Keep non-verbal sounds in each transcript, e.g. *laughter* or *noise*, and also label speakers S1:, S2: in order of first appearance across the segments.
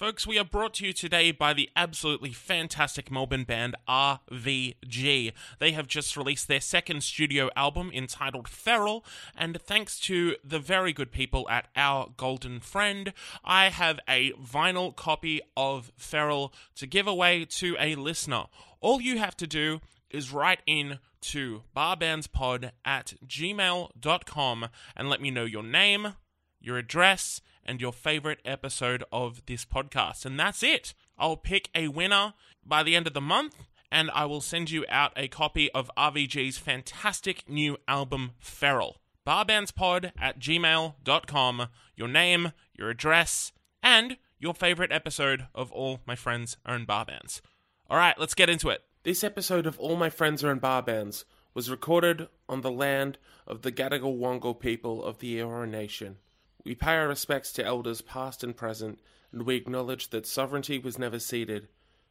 S1: Folks, we are brought to you today by the absolutely fantastic Melbourne band RVG. They have just released their second studio album entitled Feral, and thanks to the very good people at Our Golden Friend, I have a vinyl copy of Feral to give away to a listener. All you have to do is write in to barbandspod at gmail.com and let me know your name, your address, and your favorite episode of this podcast. And that's it. I'll pick a winner by the end of the month, and I will send you out a copy of RVG's fantastic new album, Feral. Barbandspod at gmail.com, your name, your address, and your favorite episode of All My Friends Are in Bar Bands. All right, let's get into it. This episode of All My Friends Are in Bar Bands was recorded on the land of the Gadigal Wangal people of the Eora Nation. We pay our respects to elders past and present, and we acknowledge that sovereignty was never ceded,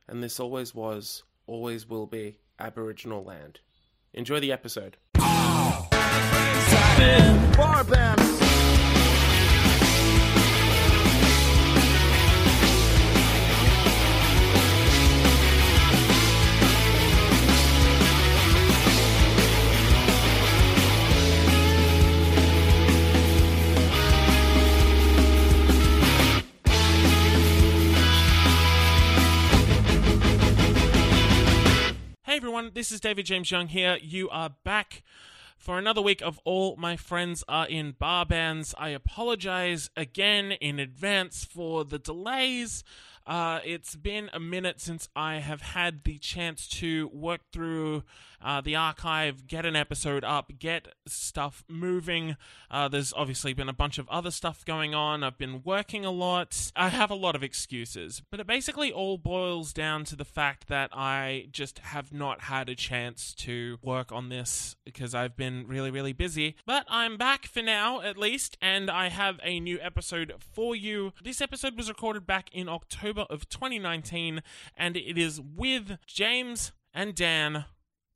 S1: and this always was, always will be, Aboriginal land. Enjoy the episode.
S2: Bar
S1: everyone, this is David James Young here. You are back for another week of All My Friends Are in Bar Bands. I apologize again in advance for the delays. Uh, it's been a minute since I have had the chance to work through uh, the archive, get an episode up, get stuff moving. Uh, there's obviously been a bunch of other stuff going on. I've been working a lot. I have a lot of excuses, but it basically all boils down to the fact that I just have not had a chance to work on this because I've been really, really busy. But I'm back for now, at least, and I have a new episode for you. This episode was recorded back in October of 2019, and it is with James and Dan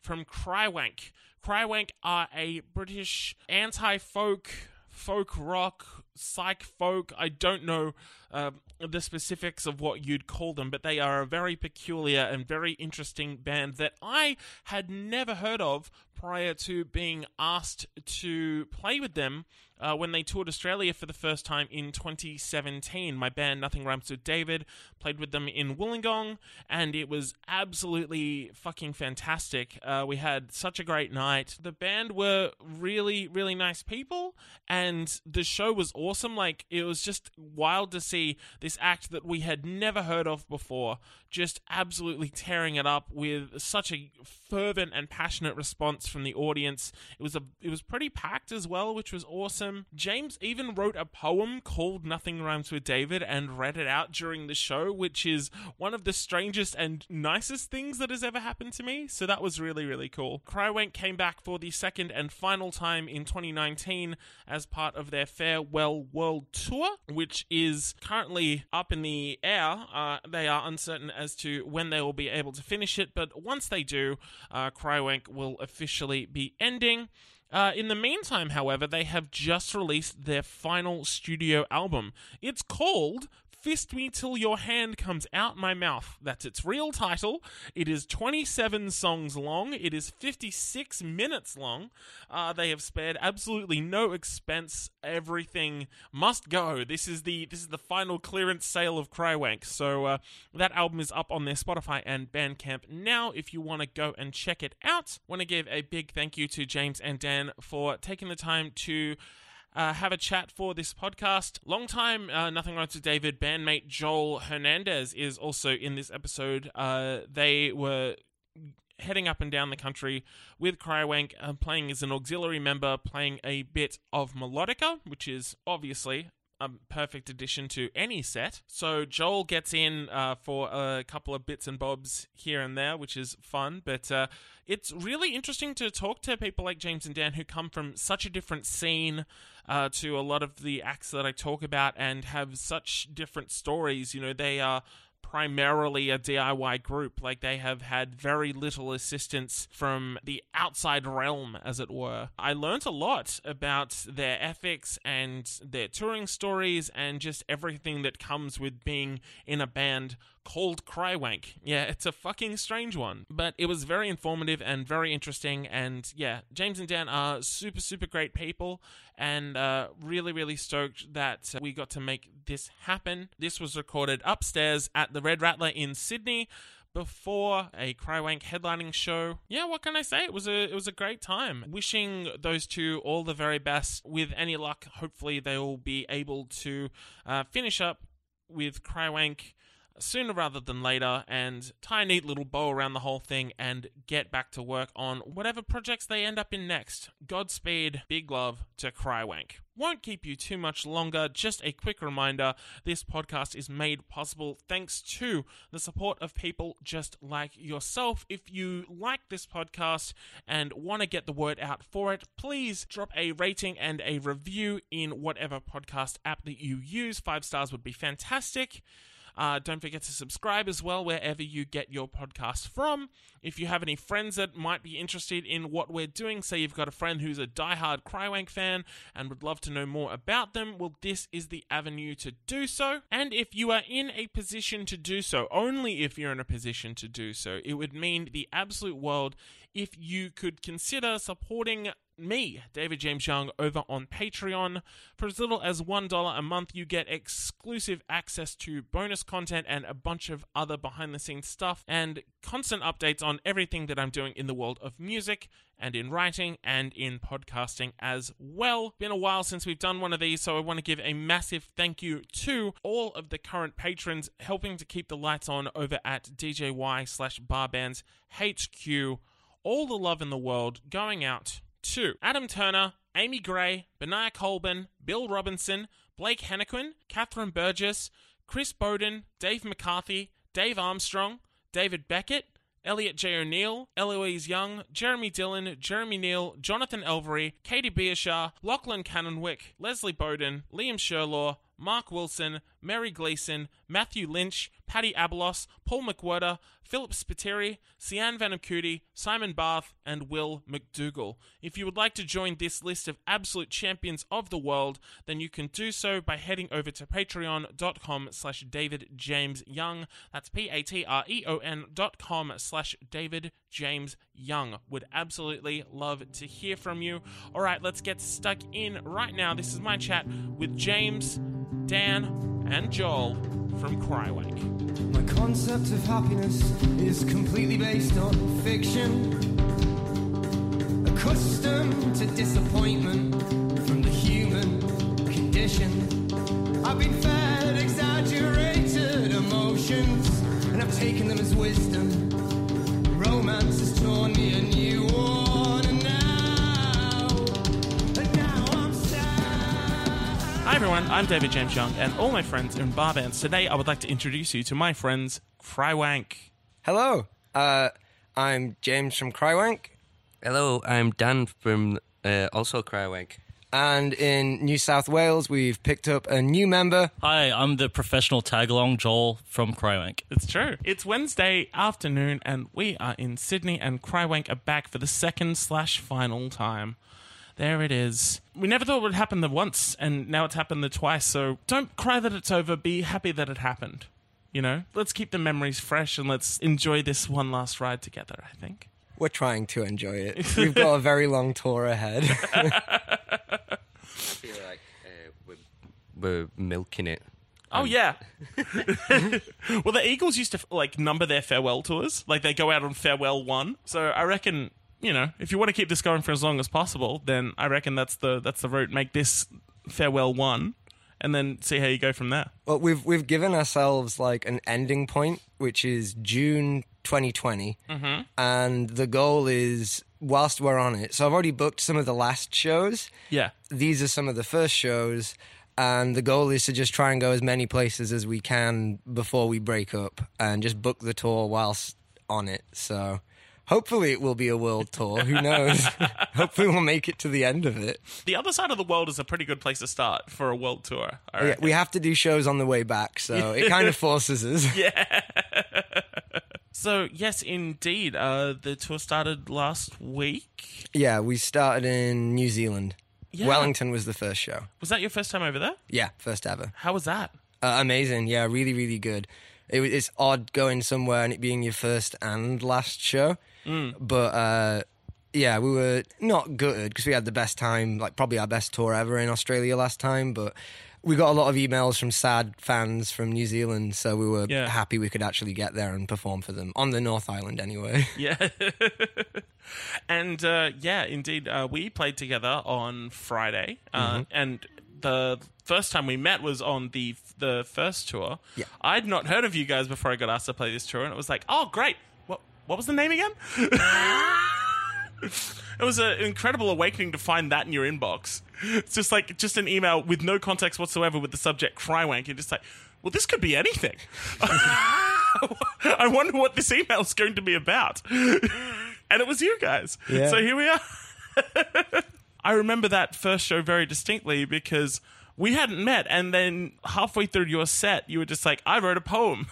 S1: from Crywank. Crywank are a British anti folk, folk rock, psych folk. I don't know uh, the specifics of what you'd call them, but they are a very peculiar and very interesting band that I had never heard of prior to being asked to play with them uh, when they toured Australia for the first time in 2017. My band, Nothing Rhymes with David, played with them in Wollongong, and it was absolutely fucking fantastic. Uh, we had such a great night. The band were really, really nice people, and the show was awesome. Like, it was just wild to see this act that we had never heard of before just absolutely tearing it up with such a fervent and passionate response from the audience. It was a it was pretty packed as well, which was awesome. James even wrote a poem called Nothing Rhymes with David and read it out during the show, which is one of the strangest and nicest things that has ever happened to me. So that was really really cool. Crywank came back for the second and final time in 2019 as part of their Farewell World Tour, which is currently up in the air. Uh, they are uncertain as to when they will be able to finish it, but once they do, uh, Crywank will officially be ending. Uh, in the meantime, however, they have just released their final studio album. It's called Fist Me Till Your Hand Comes Out My Mouth. That's its real title. It is 27 songs long. It is 56 minutes long. Uh, they have spared absolutely no expense. Everything must go. This is the this is the final clearance sale of Crywank. So uh, that album is up on their Spotify and Bandcamp now. If you want to go and check it out, want to give a big thank you to James and Dan for taking the time to uh, have a chat for this podcast. Long time, uh, Nothing Rhymes to David bandmate Joel Hernandez is also in this episode. Uh, they were heading up and down the country with Crywank, uh, playing as an auxiliary member, playing a bit of melodica, which is obviously a perfect addition to any set. So Joel gets in uh, for a couple of bits and bobs here and there, which is fun. But uh, it's really interesting to talk to people like James and Dan who come from such a different scene uh, to a lot of the acts that I talk about and have such different stories. You know, they are primarily a DIY group. Like they have had very little assistance from the outside realm, as it were. I learnt a lot about their ethics and their touring stories and just everything that comes with being in a band called Crywank. Yeah, it's a fucking strange one, but it was very informative and very interesting. And yeah, James and Dan are super, super great people, and uh, really, really stoked that we got to make this happen. This was recorded upstairs at the Red Rattler in Sydney before a Crywank headlining show. Yeah, what can I say? It was a it was a great time. Wishing those two all the very best. With any luck, hopefully they will be able to uh, finish up with Crywank sooner rather than later and tie a neat little bow around the whole thing and get back to work on whatever projects they end up in next. Godspeed, big love to Crywank. Won't keep you too much longer. Just a quick reminder this podcast is made possible thanks to the support of people just like yourself. If you like this podcast and want to get the word out for it, please drop a rating and a review in whatever podcast app that you use. Five stars would be fantastic. Uh, don't forget to subscribe as well wherever you get your podcast from. If you have any friends that might be interested in what we're doing, say you've got a friend who's a die-hard Crywank fan and would love to know more about them, well, this is the avenue to do so. And if you are in a position to do so, only if you're in a position to do so, it would mean the absolute world if you could consider supporting me, David James Young, over on Patreon. For as little as $1 a month, you get exclusive access to bonus content and a bunch of other behind the scenes stuff and constant updates on everything that I'm doing in the world of music and in writing and in podcasting as well. Been a while since we've done one of these, so I want to give a massive thank you to all of the current patrons helping to keep the lights on over at DJY slash Barbands HQ. All the love in the world going out to Adam Turner, Amy Gray, Benaiah Colburn, Bill Robinson, Blake Hennequin, Catherine Burgess, Chris Bowden, Dave McCarthy, Dave Armstrong, David Beckett, Elliot J. O'Neill, Eloise Young, Jeremy Dillon, Jeremy Neal, Jonathan Elvery, Katie Beershaw, Lachlan Cannonwick, Leslie Bowden, Liam Sherlaw, Mark Wilson, Mary Gleason, Matthew Lynch, Paddy Abelos, Paul McWhirter, Philip Spiteri, Sian Vanakuti, Simon Barth, and Will McDougall. If you would like to join this list of absolute champions of the world, then you can do so by heading over to patreon.com slash David James Young. That's P-A-T-R-E-O-N dot com slash David James Young. Would absolutely love to hear from you. All right, let's get stuck in right now. This is my chat with James, Dan, and Joel from Crywank.
S3: My concept of happiness is completely based on fiction. Accustomed to disappointment I'm
S1: David James Young, and all my friends in bar bands. Today, I would like to introduce you to my friends Crywank.
S4: Hello, uh, I'm James from Crywank,
S5: Hello, I'm Dan from uh, also Crywank.
S4: and in New South Wales, we've picked up a new member.
S6: Hi, I'm the professional tag along Joel from Crywank.
S1: It's true. It's Wednesday afternoon, and we are in Sydney, and Crywank are back for the second slash final time. There it is. We never thought it would happen the once, and now it's happened the twice. So don't cry that it's over. Be happy that it happened. You know, let's keep the memories fresh and let's enjoy this one last ride together. I think.
S4: We're trying to enjoy it. We've got a very long tour ahead.
S5: I feel like uh, we're, we're milking it.
S1: Oh yeah. *laughs* well, the Eagles used to like number their farewell tours. Like they go out on farewell one. So I reckon you know if you want to keep this going for as long as possible, then I reckon that's the that's the route. Make this farewell one, and then see how you go from there.
S4: well, we've we've given ourselves like an ending point, which is June 2020, mm-hmm. and the goal is whilst we're on it. So I've already booked some of the last shows.
S1: Yeah.
S4: These are some of the first shows. And the goal is to just try and go as many places as we can before we break up and just book the tour whilst on it. So hopefully it will be a world tour. Who knows? *laughs* hopefully we'll make it to the end of it.
S1: The other side of the world is a pretty good place to start for a world tour.
S4: Yeah, we have to do shows on the way back, so it *laughs* kind of forces us. Yeah. *laughs*
S1: So yes, indeed, uh, the tour started last week.
S4: Yeah, we started in New Zealand.
S1: Yeah.
S4: Wellington was the first show.
S1: Was that your first time over there?
S4: Yeah, first ever.
S1: How was that?
S4: Uh, amazing. Yeah, really, really good. It, it's odd going somewhere and it being your first and last show, but uh, yeah, we were not gutted because we had the best time, like probably our best tour ever in Australia last time. But we got a lot of emails from sad fans from New Zealand, so we were
S1: Yeah.
S4: happy we could actually get there and perform for them on the North Island anyway. *laughs*
S1: Yeah. *laughs* and uh, yeah, indeed, uh, we played together on Friday, uh, and the first time we met was on the the first tour.
S4: Yeah.
S1: I'd not heard of you guys before I got asked to play this tour, and it was like, oh, great. What was the name again? *laughs* It was an incredible awakening to find that in your inbox. It's just like just an email with no context whatsoever with the subject Crywank. You're just like, well, this could be anything. *laughs* I wonder what this email is going to be about. *laughs* and it was you guys.
S4: Yeah.
S1: So here we are. I remember that first show very distinctly because we hadn't met, and then halfway through your set, you were just like, "I wrote a poem."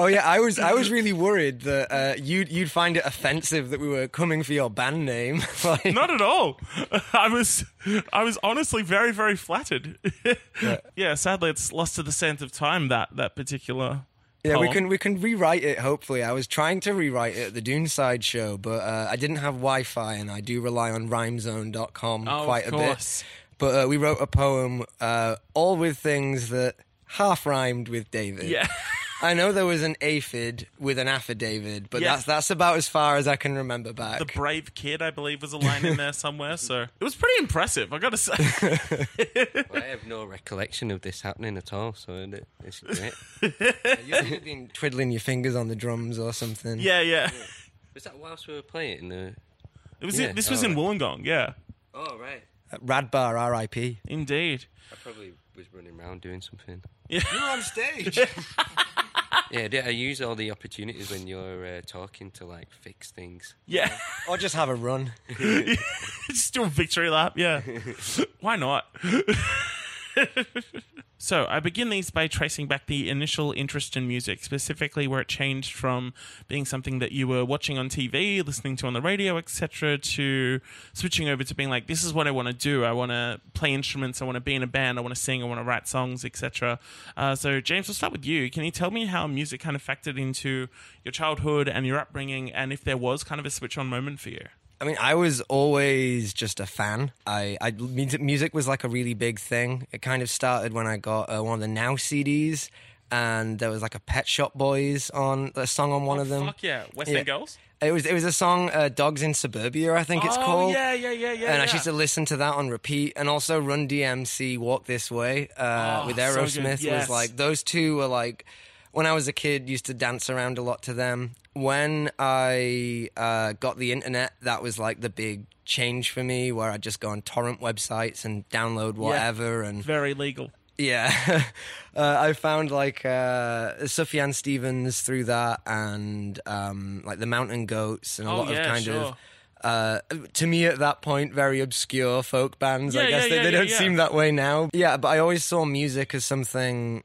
S4: Oh yeah, I was I was *laughs* really worried that uh, you'd you'd find it offensive that we were coming for your band name. *laughs* like,
S1: Not at all. *laughs* I was, I was honestly very, very flattered. yeah. sadly, it's lost to the sands of time. That that particular.
S4: Yeah, we can we can rewrite it. Hopefully, I was trying to rewrite it at the Doonside show, but uh, I didn't have Wi-Fi, and I do rely on RhymeZone.com
S1: Oh,
S4: quite
S1: of
S4: a
S1: course.
S4: bit. But uh, we wrote a poem, uh, all with things that half rhymed with David.
S1: Yeah.
S4: I know there was an aphid with an affidavit, but
S1: Yeah.
S4: that's that's about as far as I can remember back.
S1: The brave kid, I believe, was a line in there somewhere. So it was pretty impressive. I got to say.
S5: Well, I have no recollection of this happening at all, so it- it's *laughs* great.
S4: You've been twiddling your fingers on the drums or something.
S1: yeah, yeah.
S5: Was that whilst we were playing? Uh,
S1: It was.
S5: Yeah,
S1: this was in
S5: alright.
S1: Wollongong. Yeah,
S5: oh, right.
S4: At Radbar, R.I.P.
S1: indeed.
S5: I probably was running around doing something. Yeah.
S4: You're on stage. *laughs*
S5: Yeah, I I use all the opportunities when you're uh, talking to like fix things.
S1: Yeah.
S4: or just have a run.
S1: Just do a victory lap, yeah. Why not? *laughs* *laughs* so, I begin these by tracing back the initial interest in music, specifically where it changed from being something that you were watching on TV, listening to on the radio, etc., to switching over to being like, this is what I want to do. I want to play instruments, I want to be in a band, I want to sing, I want to write songs, etc. Uh, so, James, we'll start with you. Can you tell me how music kind of factored into your childhood and your upbringing, and if there was kind of a switch on moment for you?
S4: I mean, I was always just a fan. I, I music, music was like a really big thing. It kind of started when I got uh, one of the Now CDs, and there was like a Pet Shop Boys on a song on one of them.
S1: Oh, Fuck yeah, West
S4: Yeah.
S1: Girls.
S4: It was it was a song uh, "Dogs in Suburbia," I think it's called.
S1: oh,
S4: called.
S1: yeah, yeah, yeah, yeah.
S4: and I used to listen to that on repeat, and also Run DMC "Walk This Way" uh,
S1: Oh,
S4: with
S1: so
S4: Aerosmith
S1: yes.
S4: was like those two were like when I was a kid used to dance around a lot to them. When I uh, got the internet, that was like the big change for me, where I'd just go on torrent websites and download whatever, and
S1: Very legal.
S4: yeah, *laughs* uh, I found like uh, Sufjan Stevens through that, and um, like the Mountain Goats, and a
S1: Oh,
S4: lot
S1: yeah,
S4: of kind
S1: sure.
S4: of. Uh, to me, at that point, very obscure folk bands.
S1: Yeah,
S4: I guess
S1: yeah,
S4: they,
S1: yeah,
S4: they
S1: yeah,
S4: don't
S1: yeah.
S4: seem that way now. Yeah, but I always saw music as something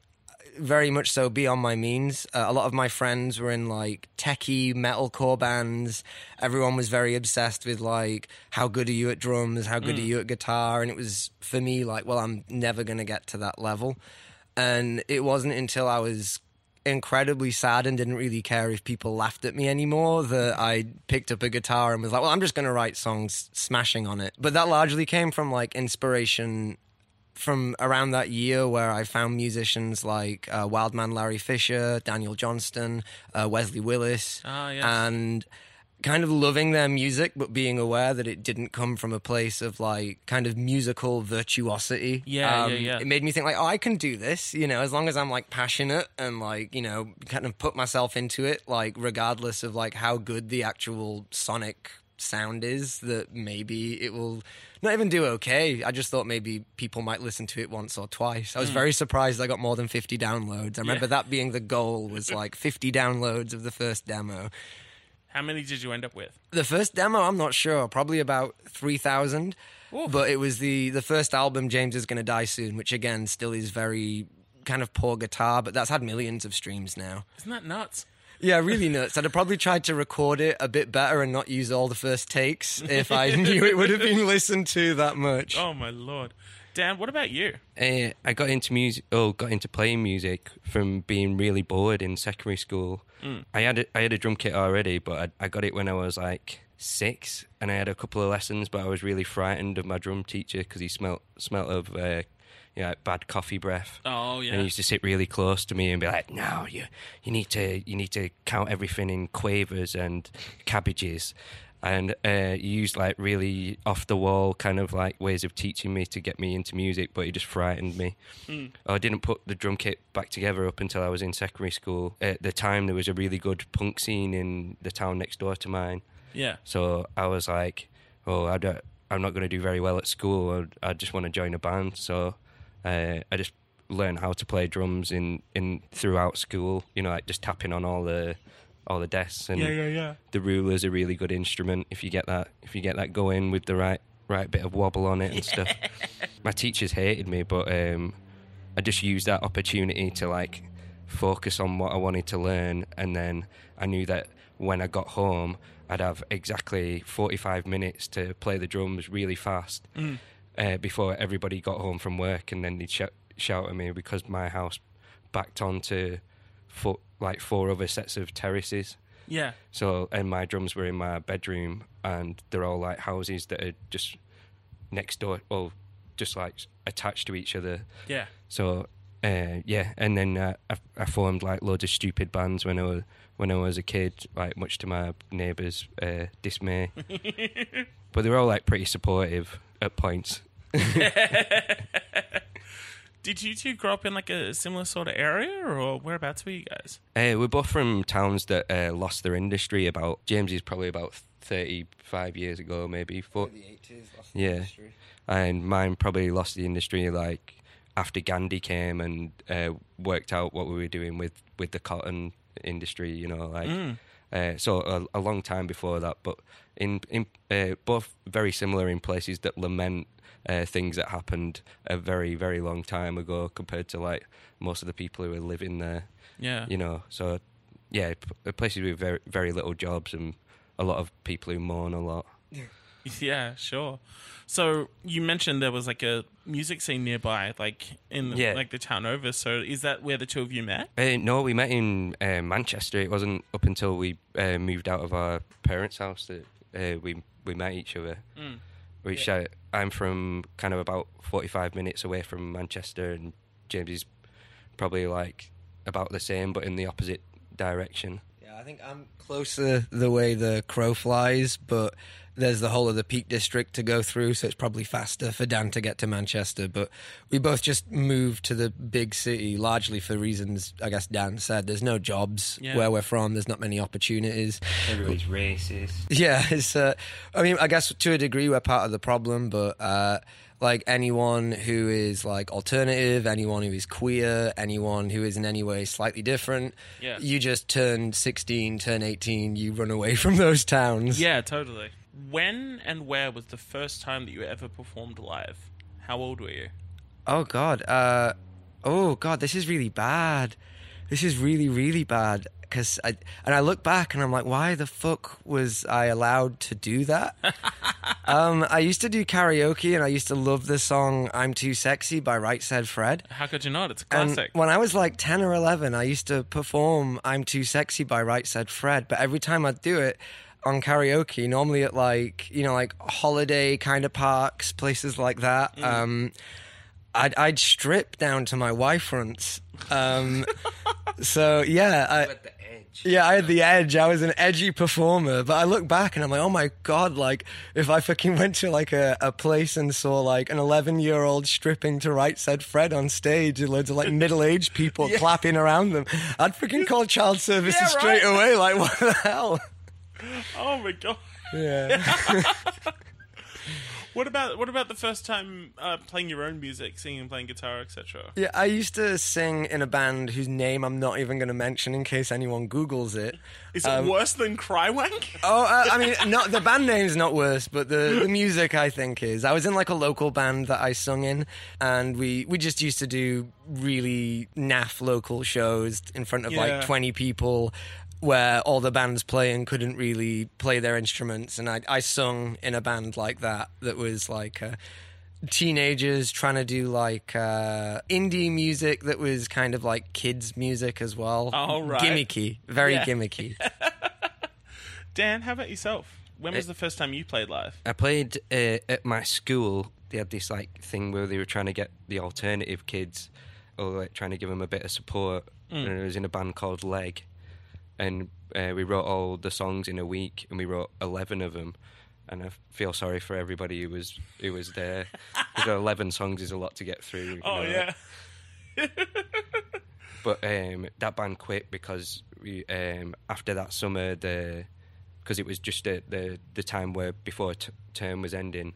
S4: very much so beyond my means. Uh, a lot of my friends were in like techie metalcore bands. Everyone was very obsessed with like how good are you at drums, how good are you at guitar, and it was for me like, well, I'm never gonna get to that level. And it wasn't until I was incredibly sad and didn't really care if people laughed at me anymore that I picked up a guitar and was like, well, I'm just going to write songs smashing on it. But that largely came from like inspiration from around that year where I found musicians like uh, Wildman Larry Fischer, Daniel Johnston, uh, Wesley Willis,
S1: Ah, yes.
S4: and kind of loving their music, but being aware that it didn't come from a place of like kind of musical virtuosity.
S1: Yeah, yeah, yeah.
S4: It made me think like, oh, I can do this, you know, as long as I'm like passionate and like, you know, kind of put myself into it, like regardless of like how good the actual sonic sound is, that maybe it will not even do okay. I just thought maybe people might listen to it once or twice. I was hmm. very surprised I got more than 50 downloads. I remember that being the goal was like 50 downloads of the first demo.
S1: How many did you end up with?
S4: The first demo, I'm not sure, probably about three thousand. But it was the the first album, James is gonna die soon, which again still is very kind of poor guitar, but that's had millions of streams now.
S1: Isn't that nuts?
S4: Yeah, really nuts. I'd have probably tried to record it a bit better and not use all the first takes if I *laughs* knew it would have been listened to that much.
S1: Oh my lord. Dan, what about you?
S5: Uh, I got into music, oh, got into playing music from being really bored in secondary school. I had a, I had a drum kit already, but I, I got it when I was like six, and I had a couple of lessons, but I was really frightened of my drum teacher because he smelt smelt of uh, you know, like bad coffee breath.
S1: Oh yeah.
S5: And he used to sit really close to me and be like, "No, you you need to you need to count everything in quavers and cabbages." And uh, he used like really off the wall kind of like ways of teaching me to get me into music, but he just frightened me. I didn't put the drum kit back together up until I was in secondary school. At the time, there was a really good punk scene in the town next door to mine.
S1: Yeah.
S5: So I was like, oh, I don't, I'm not going to do very well at school. I, I just want to join a band. So uh, I just learned how to play drums in, in throughout school. You know, like just tapping on all the all the desks. And
S1: yeah.
S5: the ruler's a really good instrument if you get that if you get that going with the right right bit of wobble on it and stuff. *laughs* My teachers hated me, but um, I just used that opportunity to like focus on what I wanted to learn, and then I knew that when I got home, I'd have exactly forty-five minutes to play the drums really fast uh, before everybody got home from work, and then they'd sh- shout at me because my house backed onto four, like four other sets of terraces.
S1: Yeah.
S5: So, and my drums were in my bedroom, and they're all like houses that are just next door, or just like attached to each other.
S1: Yeah.
S5: So, uh, yeah, and then uh, I, I formed like loads of stupid bands when I was when I was a kid, like much to my neighbours' uh, dismay. *laughs* but they were all like pretty supportive at points. *laughs*
S1: Did you two grow up in like a similar sort of area, or whereabouts were you guys?
S5: Uh, we're both from towns that uh, lost their industry. About James is probably about thirty-five years ago, maybe. Four, Yeah. and mine probably lost the industry like after Gandhi came and uh, worked out what we were doing with, with the cotton industry. You know, like uh, so a, a long time before that. But in in uh, both very similar in places that lament uh, things that happened a very very long time ago compared to like most of the people who are living there.
S1: Yeah.
S5: You know, so yeah, p- places with very very little jobs and a lot of people who mourn a lot. *laughs*
S1: Yeah, sure. So you mentioned there was like a music scene nearby, like in the,
S5: Yeah.
S1: like the town over. So is that where the two of you met?
S5: Uh, no, we met in uh, Manchester. It wasn't up until we uh, moved out of our parents' house that uh, we we met each other. Which I, I'm from kind of about 45 minutes away from Manchester, and James is probably like about the same, but in the opposite direction.
S4: Yeah, I think I'm closer the way the crow flies, but there's the whole of the Peak District to go through, so it's probably faster for Dan to get to Manchester. But we both just moved to the big city largely for reasons I guess Dan said. There's no jobs
S1: Yeah.
S4: where we're from. There's not many opportunities.
S5: Everybody's racist.
S4: Yeah, it's. Uh, I mean, I guess to a degree we're part of the problem, but uh, like anyone who is like alternative, anyone who is queer, anyone who is in any way slightly different,
S1: Yeah.
S4: you just turn sixteen, turn eighteen, you run away *laughs* from those towns.
S1: Yeah, totally. When and where was the first time that you ever performed live? How old were you?
S4: Oh God. Uh, oh God. This is really bad. This is really really bad. Because I and I look back and I'm like, why the fuck was I allowed to do that? *laughs* um, I used to do karaoke and I used to love the song "I'm Too Sexy" by Right Said Fred.
S1: How could you not? It's a
S4: And
S1: classic.
S4: when I was like 10 or 11, I used to perform I'm Too Sexy by Right Said Fred. But every time I'd do it on karaoke, normally at like, you know, like holiday kind of parks, places like that, um, I'd, I'd strip down to my Y fronts. Um, *laughs* so, yeah. I, yeah, I had the edge. I was an edgy performer. But I look back and I'm like, oh my God, like, if I fucking went to like a, a place and saw like an 11 year old stripping to Right Said Fred on stage and loads of like middle aged people *laughs* clapping around them, I'd freaking call child services
S1: Yeah,
S4: straight away. Like, *laughs* what the hell?
S1: Oh my god.
S4: Yeah. *laughs*
S1: What about what about the first time uh, playing your own music, singing and playing guitar, etc.?
S4: Yeah, I used to sing in a band whose name I'm not even going to mention in case anyone Googles it.
S1: Is it
S4: Um,
S1: worse than Crywank?
S4: Oh, uh, I mean, *laughs* not the band name's not worse, but the, the music I think is. I was in like a local band that I sung in, and we we just used to do really naff local shows in front of
S1: Yeah.
S4: like twenty people, where all the bands playing couldn't really play their instruments, and I I sung in a band like that that was like. Uh, Teenagers trying to do like uh, indie music that was kind of like kids' music as well.
S1: Oh, right.
S4: Gimmicky, very
S1: Yeah.
S4: gimmicky. *laughs*
S1: Dan, how about yourself? When
S5: Uh,
S1: was the first time you played live?
S5: I played uh, at my school. They had this like thing where they were trying to get the alternative kids, or like trying to give them a bit of support. And it was in a band called Leg, and uh, we wrote all the songs in a week, and we wrote eleven of them. And I feel sorry for everybody who was who was there. *laughs* Because eleven songs is a lot to get through.
S1: Oh
S5: know.
S1: yeah. *laughs*
S5: But um, that band quit because we um, after that summer the because it was just the the, the time where before t- term was ending.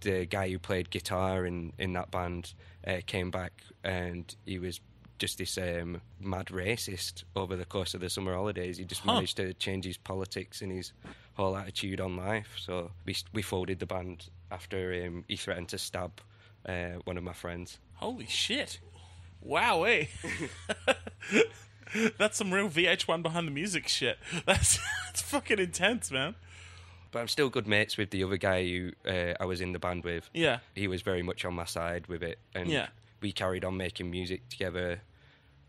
S5: The guy who played guitar in in that band uh, came back and he was just this um, mad racist over the course of the summer holidays. He just
S1: Huh.
S5: managed to change his politics and his whole attitude on life. So we we folded the band after um, he threatened to stab uh, one of my friends.
S1: Holy shit! Wow, eh? *laughs* That's some real VH1 behind the music shit. *laughs* That's that's fucking intense, man.
S5: But I'm still good mates with the other guy who uh, I was in the band with.
S1: Yeah.
S5: He was very much on my side with it, and
S1: Yeah.
S5: we carried on making music together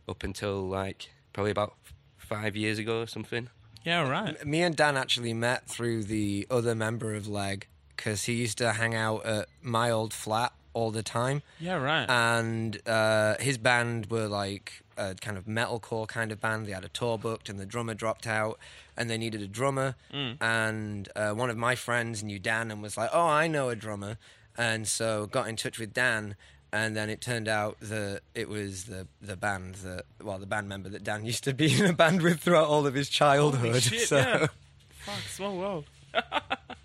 S5: up until like probably about five years ago or something.
S1: Yeah, right.
S4: Me and Dan actually met through the other member of Leg because he used to hang out at my old flat all the time.
S1: Yeah, right.
S4: And uh, his band were like a kind of metalcore kind of band. They had a tour booked, and the drummer dropped out, and they needed a drummer. And uh, one of my friends knew Dan and was like, "Oh, I know a drummer," and so got in touch with Dan. And then it turned out that it was the the band that well the band member that Dan *laughs* used to be in a band with throughout all of his childhood.
S1: Holy shit,
S4: so
S1: yeah. *laughs* Fuck, small world. *laughs*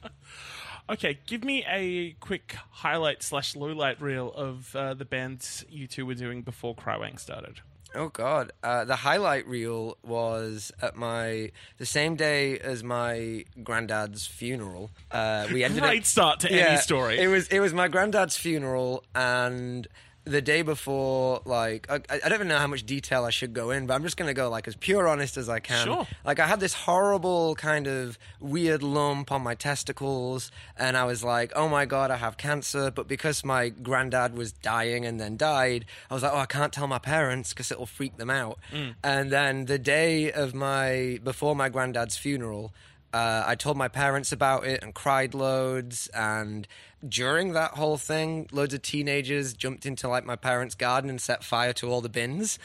S1: okay, give me a quick highlight slash lowlight reel of uh, the bands you two were doing before Crywank started.
S4: Oh God! Uh, the highlight reel was at my the same day as my granddad's funeral. Uh, we ended
S1: Great
S4: up,
S1: start to any story.
S4: It was it was my granddad's funeral, and the day before, like I, I don't even know how much detail I should go in, but I'm just gonna go like as pure honest as I can.
S1: Sure.
S4: Like I had this horrible kind of weird lump on my testicles, and I was like, "Oh my god, I have cancer!" But because my granddad was dying and then died, I was like, "Oh, I can't tell my parents because it'll freak them out." Mm. And then the day of my before my granddad's funeral. Uh, I told my parents about it and cried loads. And during that whole thing, loads of teenagers jumped into like my parents' garden and set fire to all the bins.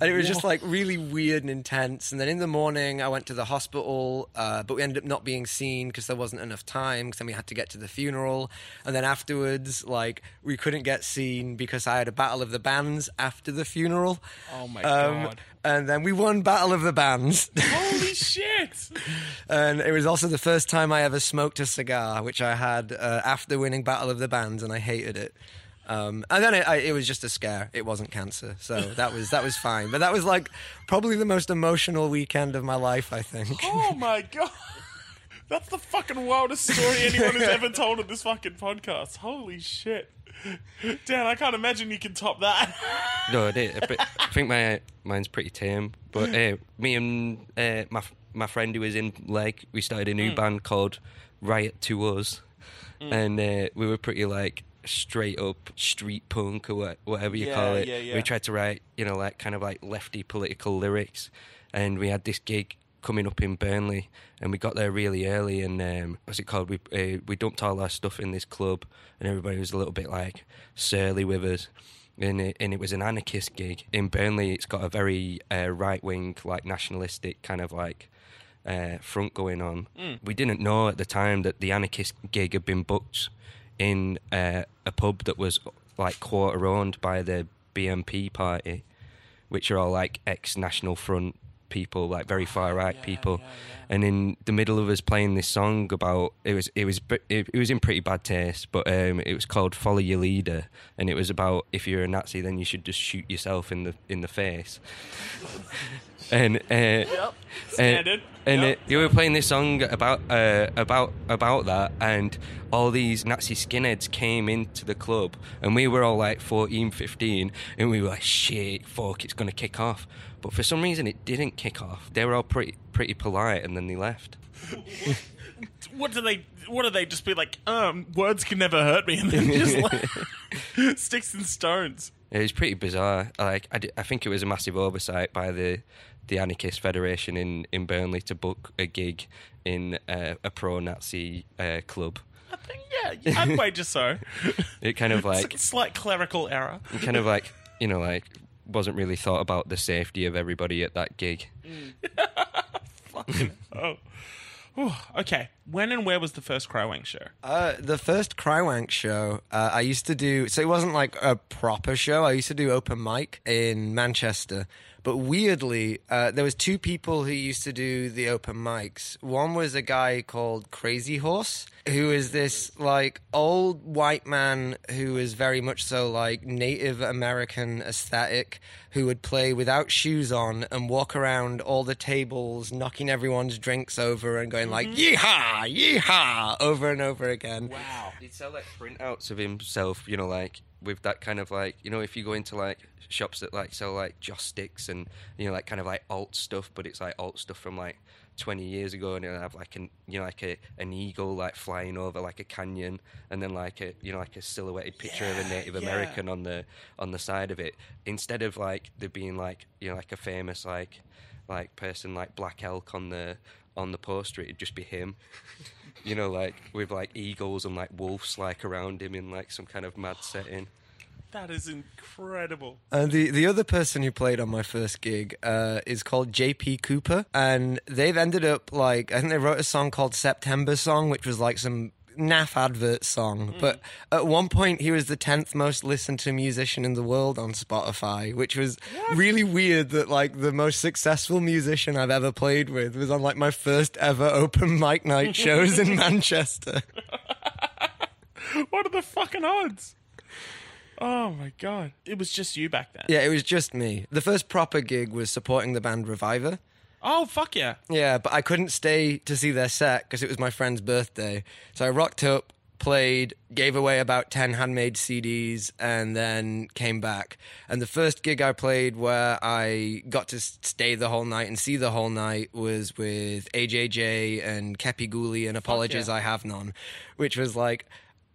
S4: And it was just like really weird and intense. And then in the morning, I went to the hospital, uh, but we ended up not being seen because there wasn't enough time. Because then we had to get to the funeral, and then afterwards, like we couldn't get seen because I had a battle of the bands after the funeral.
S1: Oh my
S4: Um,
S1: God.
S4: And then we won battle of the bands.
S1: Holy *laughs* shit!
S4: And it was also the first time I ever smoked a cigar, which I had uh, after winning Battle of the Bands, and I hated it. Um, and then it, I, it was just a scare. It wasn't cancer, so that was that was fine. But that was like probably the most emotional weekend of my life, I think. *laughs*
S1: Oh my god. That's the fucking wildest story anyone has ever told on this fucking podcast. Holy shit. Dan, I can't imagine you can top that.
S5: No, I did. But I think my mine's pretty tame. But uh, me and uh, my my friend who was in Leg, we started a new band called Riot to Us, and uh, we were pretty like straight up street punk or what, whatever you
S1: Yeah,
S5: call it.
S1: yeah, yeah.
S5: We tried to write, you know, like kind of like lefty political lyrics, and we had this gig coming up in Burnley, and we got there really early. And um, what's it called? We uh, we dumped all our stuff in this club, and everybody was a little bit like surly with us and it, and it was an anarchist gig in Burnley. It's got a very uh, right wing, like nationalistic kind of like uh, front going on. We didn't know at the time that the anarchist gig had been booked in uh, a pub that was like quarter owned by the BNP party, which are all like ex National Front people, like very far right people. And in the middle of us playing this song about it was it was it, it was in pretty bad taste, but um, it was called "Follow Your Leader," and it was about if you're a Nazi, then you should just shoot yourself in the in the face. *laughs* and uh, and, and
S1: Yep.
S5: uh, you were playing this song about uh, about about that, and all these Nazi skinheads came into the club, and we were all like 14, 15, and we were like, "Shit, fuck, it's gonna kick off." But for some reason, it didn't kick off. They were all pretty pretty polite, and then they left. *laughs*
S1: What do they? What do they just be like? Um, words can never hurt me, and then just *laughs* like *laughs* sticks and stones.
S5: It was pretty bizarre. Like I, think it was a massive oversight by the the Anarchist Federation in, in Burnley to book a gig in uh, a pro-Nazi uh, club.
S1: I think yeah, I'd wager so.
S5: It kind of
S1: It's
S5: like
S1: a slight clerical error.
S5: kind of like you know like wasn't really thought about the safety of everybody at that gig. *laughs*
S1: Fucking oh. Whew, okay, when and where was the first Crywank show?
S4: Uh, the first Crywank show, uh, I used to do. So it wasn't like a proper show. I used to do open mic in Manchester. But weirdly, uh, there was two people who used to do the open mics. One was a guy called Crazy Horse, who is this like old white man who is very much so like Native American aesthetic, who would play without shoes on and walk around all the tables, knocking everyone's drinks over and going like "Yeehaw, yeehaw" over and over again.
S5: Wow. He'd sell like printouts of himself, you know, like with that kind of like, you know, if you go into like shops that like sell like joss sticks and, you know, like kind of like alt stuff, but it's like alt stuff from like 20 years ago and it'll have like an, you know, like a, an eagle like flying over like a canyon and then like a, you know, like a silhouetted picture of a Native
S1: yeah.
S5: American on the, on the side of it. Instead of like there being like, you know, like a famous like, like person like Black Elk on the, on the poster, it'd just be him you know, like with like eagles and like wolves like around him in like some kind of mad *sighs* setting.
S1: That is incredible.
S4: And the, the other person who played on my first gig uh, is called JP Cooper. And they've ended up like, I think they wrote a song called September Song, which was like some naff advert song. Hmm. But at one point, he was the 10th most listened to musician in the world on Spotify, which was really weird that like the most successful musician I've ever played with was on like my first ever open mic night shows in *laughs* Manchester. *laughs*
S1: What are the fucking odds? Oh my god! It was just you back then.
S4: Yeah, it was just me. The first proper gig was supporting the band Reviver.
S1: Oh fuck yeah!
S4: Yeah, but I couldn't stay to see their set because it was my friend's birthday. So I rocked up, played, gave away about 10 handmade CDs, and then came back. And the first gig I played where I got to stay the whole night and see the whole night was with AJJ and Kepi Ghoulie and Apologies
S1: yeah.
S4: I Have None, which was like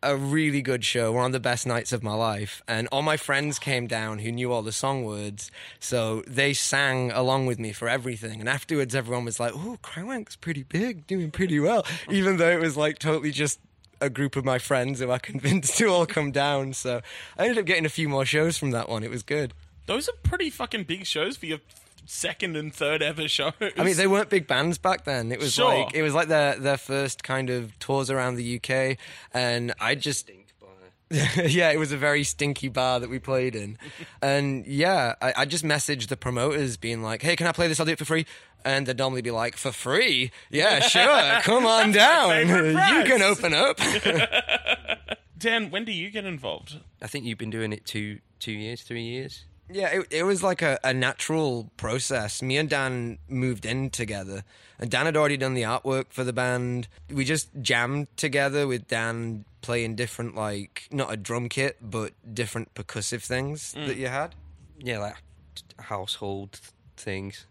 S4: a really good show, one of the best nights of my life. And all my friends came down who knew all the song words, so they sang along with me for everything. And afterwards, everyone was like, "Oh, Crywank's pretty big, doing pretty well," *laughs* even though it was like totally just a group of my friends who I convinced *laughs* to all come down. So I ended up getting a few more shows from that one. It was good.
S1: Those are pretty fucking big shows for your second and third ever shows.
S4: I mean, they weren't big bands back then. It was
S1: Sure.
S4: like it was like their their first kind of tours around the UK, and I just *laughs* yeah, it was a very stinky bar that we played in. *laughs* And yeah, I, I just messaged the promoters being like, hey, can I play this? I'll do it for free. And they'd normally be like, for free? Yeah, *laughs* sure. Come on down. You can open up.
S1: Dan, when do you get involved?
S5: I think you've been doing it two two years, three years.
S4: Yeah, it, it was like a, a natural process. Me and Dan moved in together. And Dan had already done the artwork for the band. We just jammed together with Dan playing different, like, not a drum kit, but different percussive things that you had.
S5: Yeah, like household things.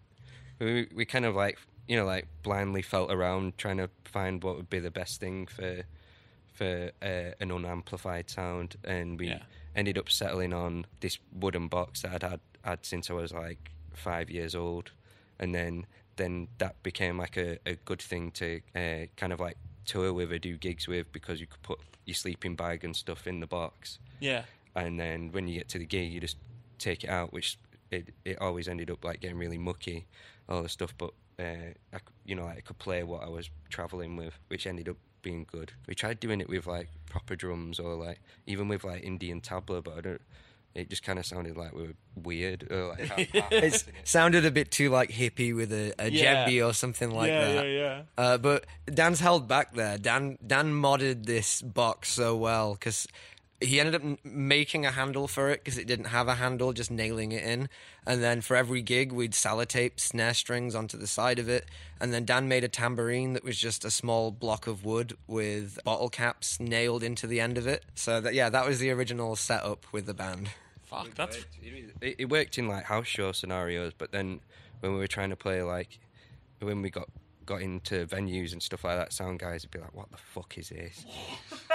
S5: We we kind of like you know like blindly felt around trying to find what would be the best thing for for uh, an unamplified sound, and we
S1: Yeah.
S5: Ended up settling on this wooden box that I'd had, had since I was like five years old, and then then that became like a, a good thing to uh, kind of like tour with or do gigs with because you could put your sleeping bag and stuff in the box
S1: Yeah.
S5: and then when you get to the gig, you just take it out, which it it always ended up like getting really mucky, all the stuff. But uh, I, you know, like, I could play what I was traveling with, which ended up being good. We tried doing it with like proper drums or like even with like Indian tabla, but I don't it just kind of sounded like we were weird. Or like *laughs*
S4: It sounded a bit too like hippie with a, a
S1: Yeah.
S4: djembe or something like
S1: yeah,
S4: that.
S1: yeah, yeah.
S4: Uh, but Dan's held back there. Dan Dan modded this box so well because he ended up making a handle for it because it didn't have a handle, just nailing it in. And then for every gig, we'd sellotape snare strings onto the side of it. And then Dan made a tambourine that was just a small block of wood with bottle caps nailed into the end of it. So that yeah, that was the original setup with the band.
S1: Fuck, that's
S5: it, it worked in like house show scenarios, but then when we were trying to play like when we got got into venues and stuff like that, sound guys would be like, "What the fuck is this?" *laughs*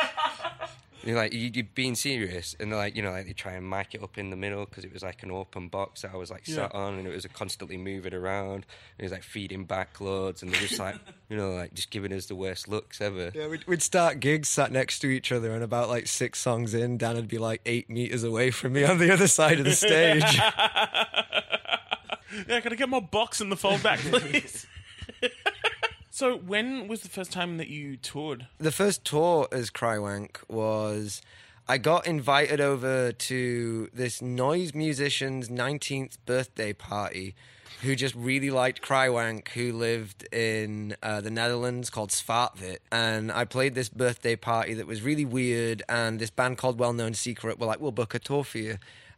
S5: You're like, you, you're being serious, and they're like, you know, like they try and mic it up in the middle because it was like an open box that I was like sat
S1: Yeah.
S5: on, and it was constantly moving around. And it was like feeding back loads, and they're just like, *laughs* you know, like just giving us the worst looks ever.
S4: Yeah, we'd, we'd start gigs sat next to each other, and about like six songs in, Dan would be like eight meters away from me *laughs* on the other side of the stage. *laughs*
S1: Yeah, can I get more box in the foldback, please? So, when was the first time that you toured?
S4: the first tour as Crywank was I got invited over to this noise musician's 19th birthday party who just really liked Crywank, who lived in uh, the Netherlands called Svartvit. And I played this birthday party that was really weird, and this band called Well Known Secret were like, we'll book a tour for you.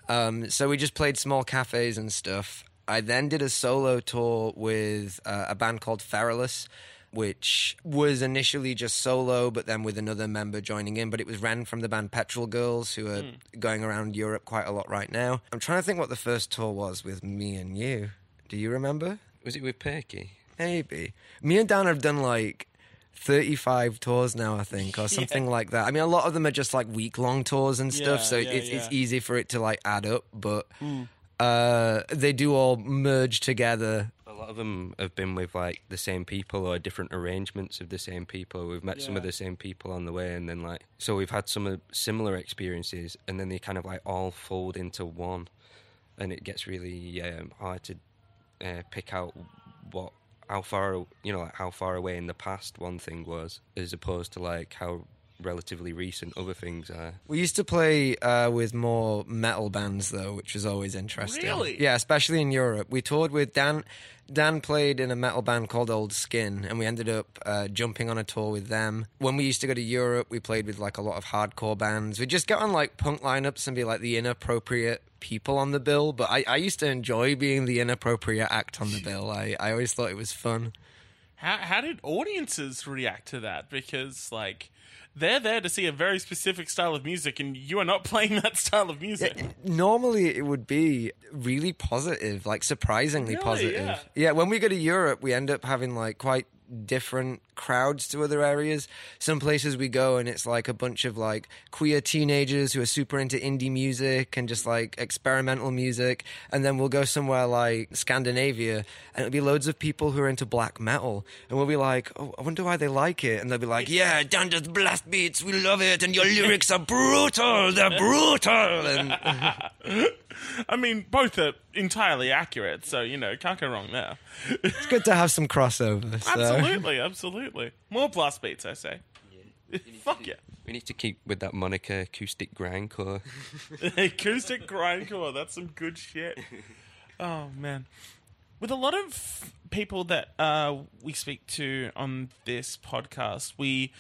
S4: Um, so we just played small cafes and stuff. I then did a solo tour with uh, a band called Feralus, which was initially just solo, but then with another member joining in. But it was Ren from the band Petrol Girls, who are going around Europe quite a lot right now. I'm trying to think what the first tour was with me and you. Do you remember?
S5: Was it with Perky?
S4: Maybe. Me and Dan have done like 35 tours now, I think, or *laughs* something like that. I mean, a lot of them are just like week long tours and stuff,
S1: Yeah,
S4: so
S1: yeah,
S4: it's, it's easy for it to like add up, but uh, they do all merge together.
S5: A lot of them have been with like the same people or different arrangements of the same people. We've met some of the same people on the way, and then like so we've had some similar experiences, and then they kind of like all fold into one, and it gets really um, hard to uh, pick out what how far you know like how far away in the past one thing was, as opposed to like how relatively recent other things are.
S4: We used to play uh, with more metal bands though, which was always interesting.
S1: Really?
S4: Yeah, especially in Europe. We toured with Dan. Dan played in a metal band called Old Skin, and we ended up uh, jumping on a tour with them. When we used to go to Europe, we played with like a lot of hardcore bands. We'd just get on like punk lineups and be like the inappropriate people on the bill. But I, I used to enjoy being the inappropriate act on the bill. I, I always thought it was fun.
S1: How, how did audiences react to that? Because, like, they're there to see a very specific style of music, and you are not *laughs* playing that style of music.
S4: Normally, it would be really positive, like surprisingly
S1: Really?
S4: positive.
S1: Yeah.
S4: when we go to Europe, we end up having like quite different crowds to other areas. Some places we go, and it's like a bunch of like queer teenagers who are super into indie music and just like experimental music. And then we'll go somewhere like Scandinavia, and it'll be loads of people who are into black metal. And we'll be like, oh, I wonder why they like it. And they'll be like, yeah, Dan does blast beats, we love it, and your lyrics are brutal, they're brutal. And *laughs*
S1: I mean, both are entirely accurate, so, you know, can't go wrong there.
S4: it's good to have some crossover. So.
S1: absolutely, absolutely. More blast beats, I say. *laughs* Fuck yeah.
S5: We need to keep with that moniker, acoustic grindcore. *laughs*
S1: Acoustic grindcore, that's some good shit. Oh, man. With a lot of people that uh, we speak to on this podcast, we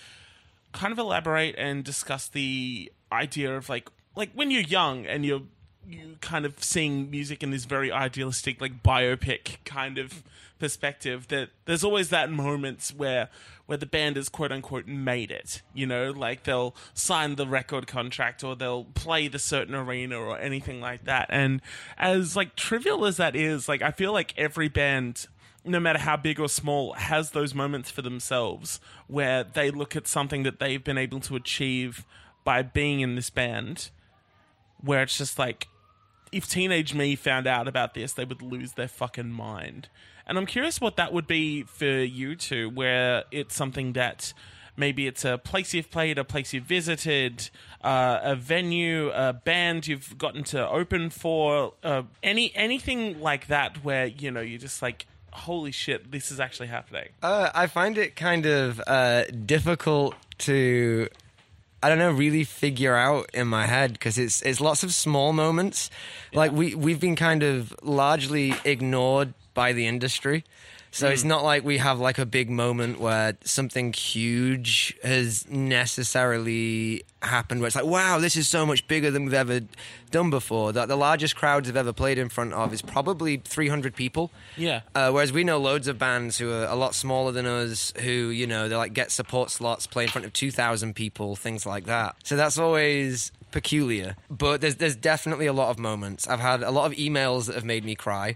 S1: kind of elaborate and discuss the idea of like like when you're young and you're you kind of seeing music in this very idealistic like biopic kind of perspective that there's always that moments where where the band has quote unquote made it you know? Like they'll sign the record contract or they'll play the certain arena or anything like that. And as like trivial as that is like i feel like every band no matter how big or small, has those moments for themselves where they look at something that they've been able to achieve by being in this band, where it's just like, if teenage me found out about this, they would lose their fucking mind. And I'm curious what that would be for you two, where it's something that maybe it's a place you've played, a place you've visited, uh, a venue, a band you've gotten to open for, uh, any anything like that, where you know you're just like, holy shit, this is actually happening.
S4: Uh, I find it kind of uh, difficult to I don't know, really figure out in my head because it's it's lots of small moments. Like we we've been kind of largely ignored by the industry. So it's not like we have like a big moment where something huge has necessarily happened where it's like, wow, this is so much bigger than we've ever done before. That the largest crowds I've ever played in front of is probably 300 people.
S1: Yeah.
S4: Uh, whereas we know loads of bands who are a lot smaller than us, who you know they like get support slots, play in front of two thousand people, things like that. So that's always peculiar. But there's there's definitely a lot of moments. I've had a lot of emails that have made me cry.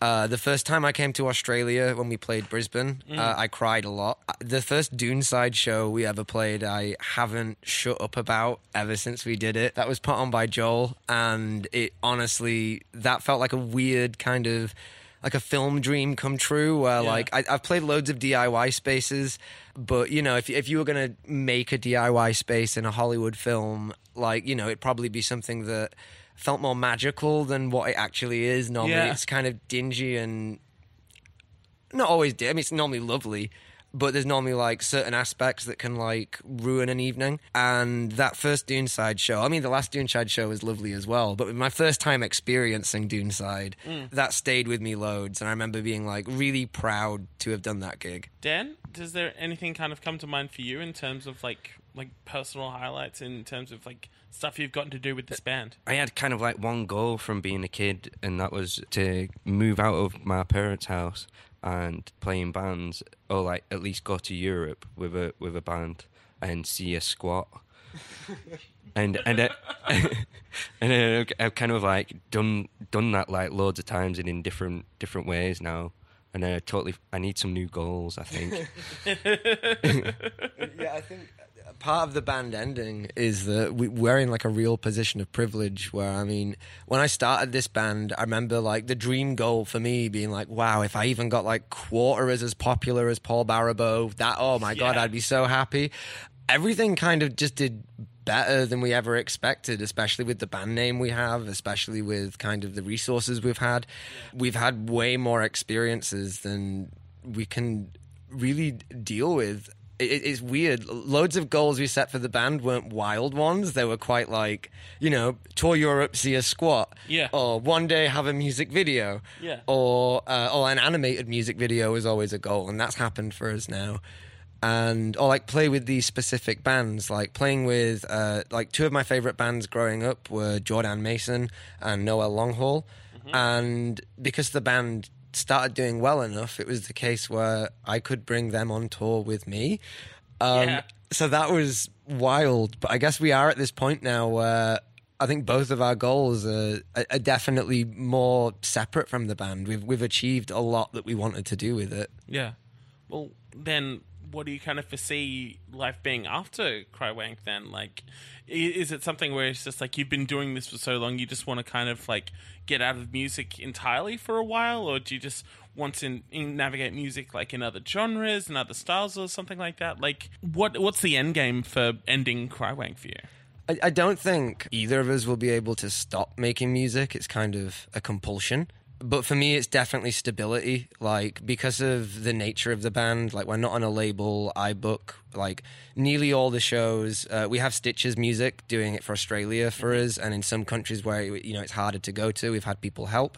S4: Uh, the first time I came to Australia when we played Brisbane, uh, I cried a lot. Uh, The first Duneside show we ever played, I haven't shut up about ever since we did it. That was put on by Joel, and it honestly that felt like a weird kind of like a film dream come true. Where
S1: Yeah.
S4: like I, I've played loads of DIY spaces, but you know if if you were gonna make a DIY space in a Hollywood film, like you know it'd probably be something that felt more magical than what it actually is. Normally,
S1: Yeah.
S4: it's kind of dingy and not always. di- I mean, it's normally lovely, but there's normally like certain aspects that can like ruin an evening. And that first Duneside show, I mean, the last Duneside show was lovely as well, but my first time experiencing Duneside, mm. that stayed with me loads. And I remember being like really proud to have done that gig.
S1: Dan, does there anything kind of come to mind for you in terms of like like personal highlights in terms of like stuff you've gotten to do with this band?
S5: I had kind of like one goal from being a kid, and that was to move out of my parents' house and play in bands, or like at least go to Europe with a with a band and see a squat. *laughs* and and uh, *laughs* and uh, I've kind of like done done that like loads of times and in different different ways now. And I totally, I need some new goals. I think. *laughs*
S4: yeah, I think part of the band ending is that we, we're in like a real position of privilege. Where I mean, when I started this band, I remember like the dream goal for me being like, wow, if I even got like quarter as as popular as Paul Baribeau, that oh my god, I'd be so happy. Everything kind of just did better than we ever expected, especially with the band name we have, especially with kind of the resources we've had. We've had way more experiences than we can really deal with. It, it- it's weird. Loads of goals we set for the band weren't wild ones. They were quite like, you know, tour Europe, see a squat,
S1: Yeah.
S4: or one day have a music video,
S1: Yeah.
S4: or uh, or an animated music video is always a goal, and that's happened for us now. And or like play with these specific bands, like playing with uh, like two of my favorite bands growing up were Jordan Mason and Noel Longhaul, and because the band started doing well enough, it was the case where I could bring them on tour with me. Um,
S1: Yeah.
S4: So that was wild. But I guess we are at this point now where I think both of our goals are, are definitely more separate from the band. We've we've achieved a lot that we wanted to do with it.
S1: Yeah. Well, then what do you kind of foresee life being after Crywank then? Like, is it something where it's just like you've been doing this for so long, you just want to kind of like get out of music entirely for a while, or do you just want to navigate music like in other genres and other styles or something like that? Like, what what's the end game for ending Crywank for you?
S4: I, I don't think either of us will be able to stop making music. It's kind of a compulsion. But for me, it's definitely stability. Like, because of the nature of the band, like, we're not on a label. I book, like, nearly all the shows. Uh, we have Stitches Music doing it for Australia for us. And in some countries where, you know, it's harder to go to, we've had people help.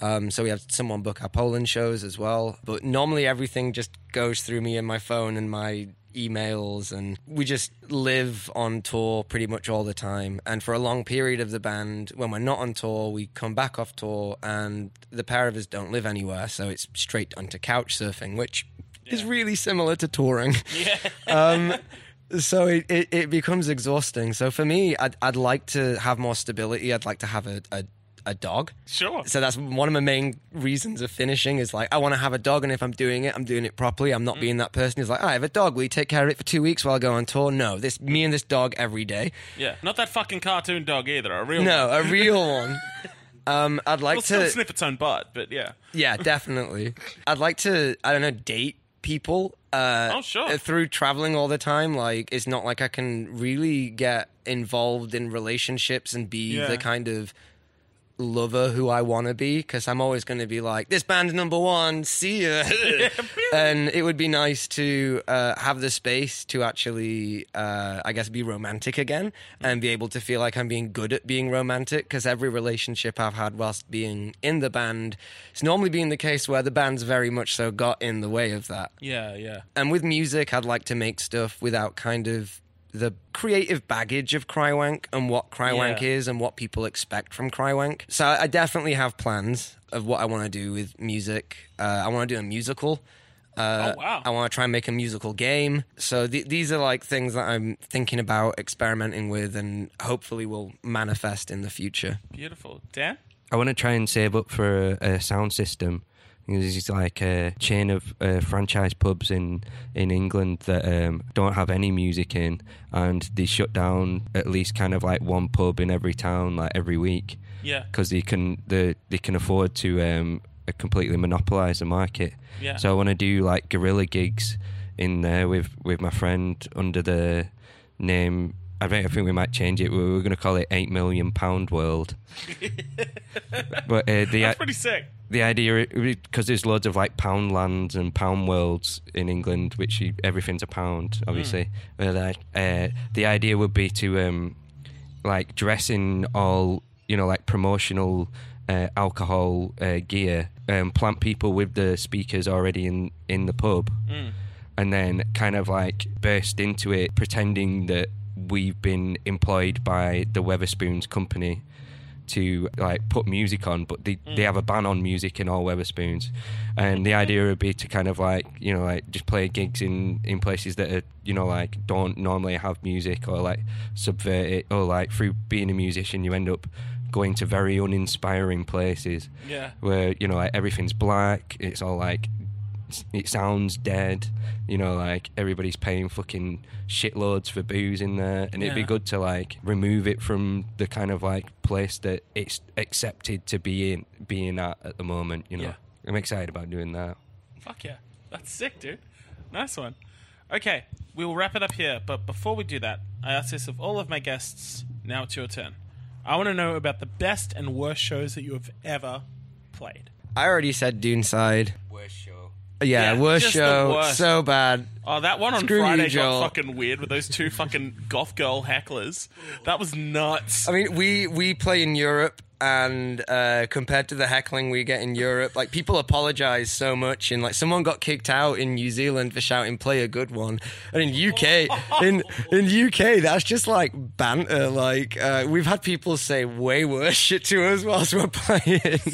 S4: Um, so we have someone book our Poland shows as well. But normally everything just goes through me and my phone and my emails, and we just live on tour pretty much all the time. And for a long period of the band, when we're not on tour, we come back off tour, and the pair of us don't live anywhere, so it's straight onto couch surfing, which is really similar to touring. *laughs*
S1: Yeah. *laughs*
S4: um, so it, it, it becomes exhausting. So for me, I'd, I'd like to have more stability. I'd like to have a, a, a dog.
S1: Sure.
S4: So that's one of my main reasons of finishing is like I want to have a dog, and if I'm doing it, I'm doing it properly. I'm not being that person who's like, "Oh, I have a dog. Will you take care of it for two weeks while I go on tour? No, this me and this dog every day.
S1: Yeah. Not that fucking cartoon dog either. A real
S4: No,
S1: one.
S4: a real *laughs* one. Um, I'd like to,
S1: sniff its own butt, but yeah.
S4: yeah, definitely. *laughs* I'd like to, I don't know, date people. Uh,
S1: Oh, sure.
S4: uh, Through traveling all the time, like it's not like I can really get involved in relationships and be
S1: Yeah.
S4: the kind of lover who I want to be because I'm always going to be like, this band's number one, see ya. *laughs* and it would be nice to uh, have the space to actually, uh, I guess, be romantic again and be able to feel like I'm being good at being romantic because every relationship I've had whilst being in the band, it's normally been the case where the band's very much so got in the way of that
S1: Yeah, yeah.
S4: and with music, I'd like to make stuff without kind of the creative baggage of Crywank and what Crywank
S1: Yeah.
S4: is and what people expect from Crywank. So I definitely have plans of what I want to do with music. Uh, I want to do a musical. Uh,
S1: Oh, wow.
S4: I want to try and make a musical game. So th- these are like things that I'm thinking about experimenting with and hopefully will manifest in the future.
S1: Beautiful. Dan?
S5: I want to try and save up for a, a sound system. There's like a chain of uh, franchise pubs in in England that um, don't have any music in, and they shut down at least kind of like one pub in every town, like every week,
S1: Yeah.
S5: because they can the they can afford to um, completely monopolize the market.
S1: Yeah.
S5: So I want to do like guerrilla gigs in there with with my friend under the name. I think I think we might change it. We We're going to call it Eight Million Pound World. *laughs* but uh, the
S1: That's pretty sick.
S5: The idea because there's loads of like pound lands and pound worlds in England, which you, everything's a pound, obviously. But, like, uh, the idea would be to um, like dress in all you know like promotional uh, alcohol uh, gear, um, plant people with the speakers already in in the pub, and then kind of like burst into it, pretending that we've been employed by the Wetherspoons company to like put music on, but they, they have a ban on music in all Wetherspoons, and the idea would be to kind of like you know like just play gigs in in places that are you know like don't normally have music or like subvert it or like through being a musician you end up going to very uninspiring places
S1: Yeah.
S5: where you know like everything's black, it's all like it sounds dead. You know, like everybody's paying fucking shitloads for booze in there, and it'd be good to like remove it from the kind of like place that it's accepted to be in, being at at the moment. You know,
S1: Yeah.
S5: I'm excited about doing that.
S1: Fuck yeah. That's sick, dude. Nice one. Okay, we'll wrap it up here, but before we do that, I ask this of all of my guests. Now it's your turn. I want to know about the best and worst shows that you have ever played.
S4: I already said Dune Side.
S5: Worst show.
S4: Yeah,
S1: Yeah,
S4: worst show.
S1: worst.
S4: So bad.
S1: Oh, that one on
S4: Screw you,
S1: Friday
S4: Joel.
S1: got fucking weird with those two fucking goth girl hecklers. That was nuts.
S4: I mean, we we play in Europe, and uh, compared to the heckling we get in Europe, like people apologize so much, and like someone got kicked out in New Zealand for shouting "play a good one," and in UK, *laughs* in in UK, that's just like banter. Like uh, we've had people say way worse shit to us whilst we're playing. *laughs*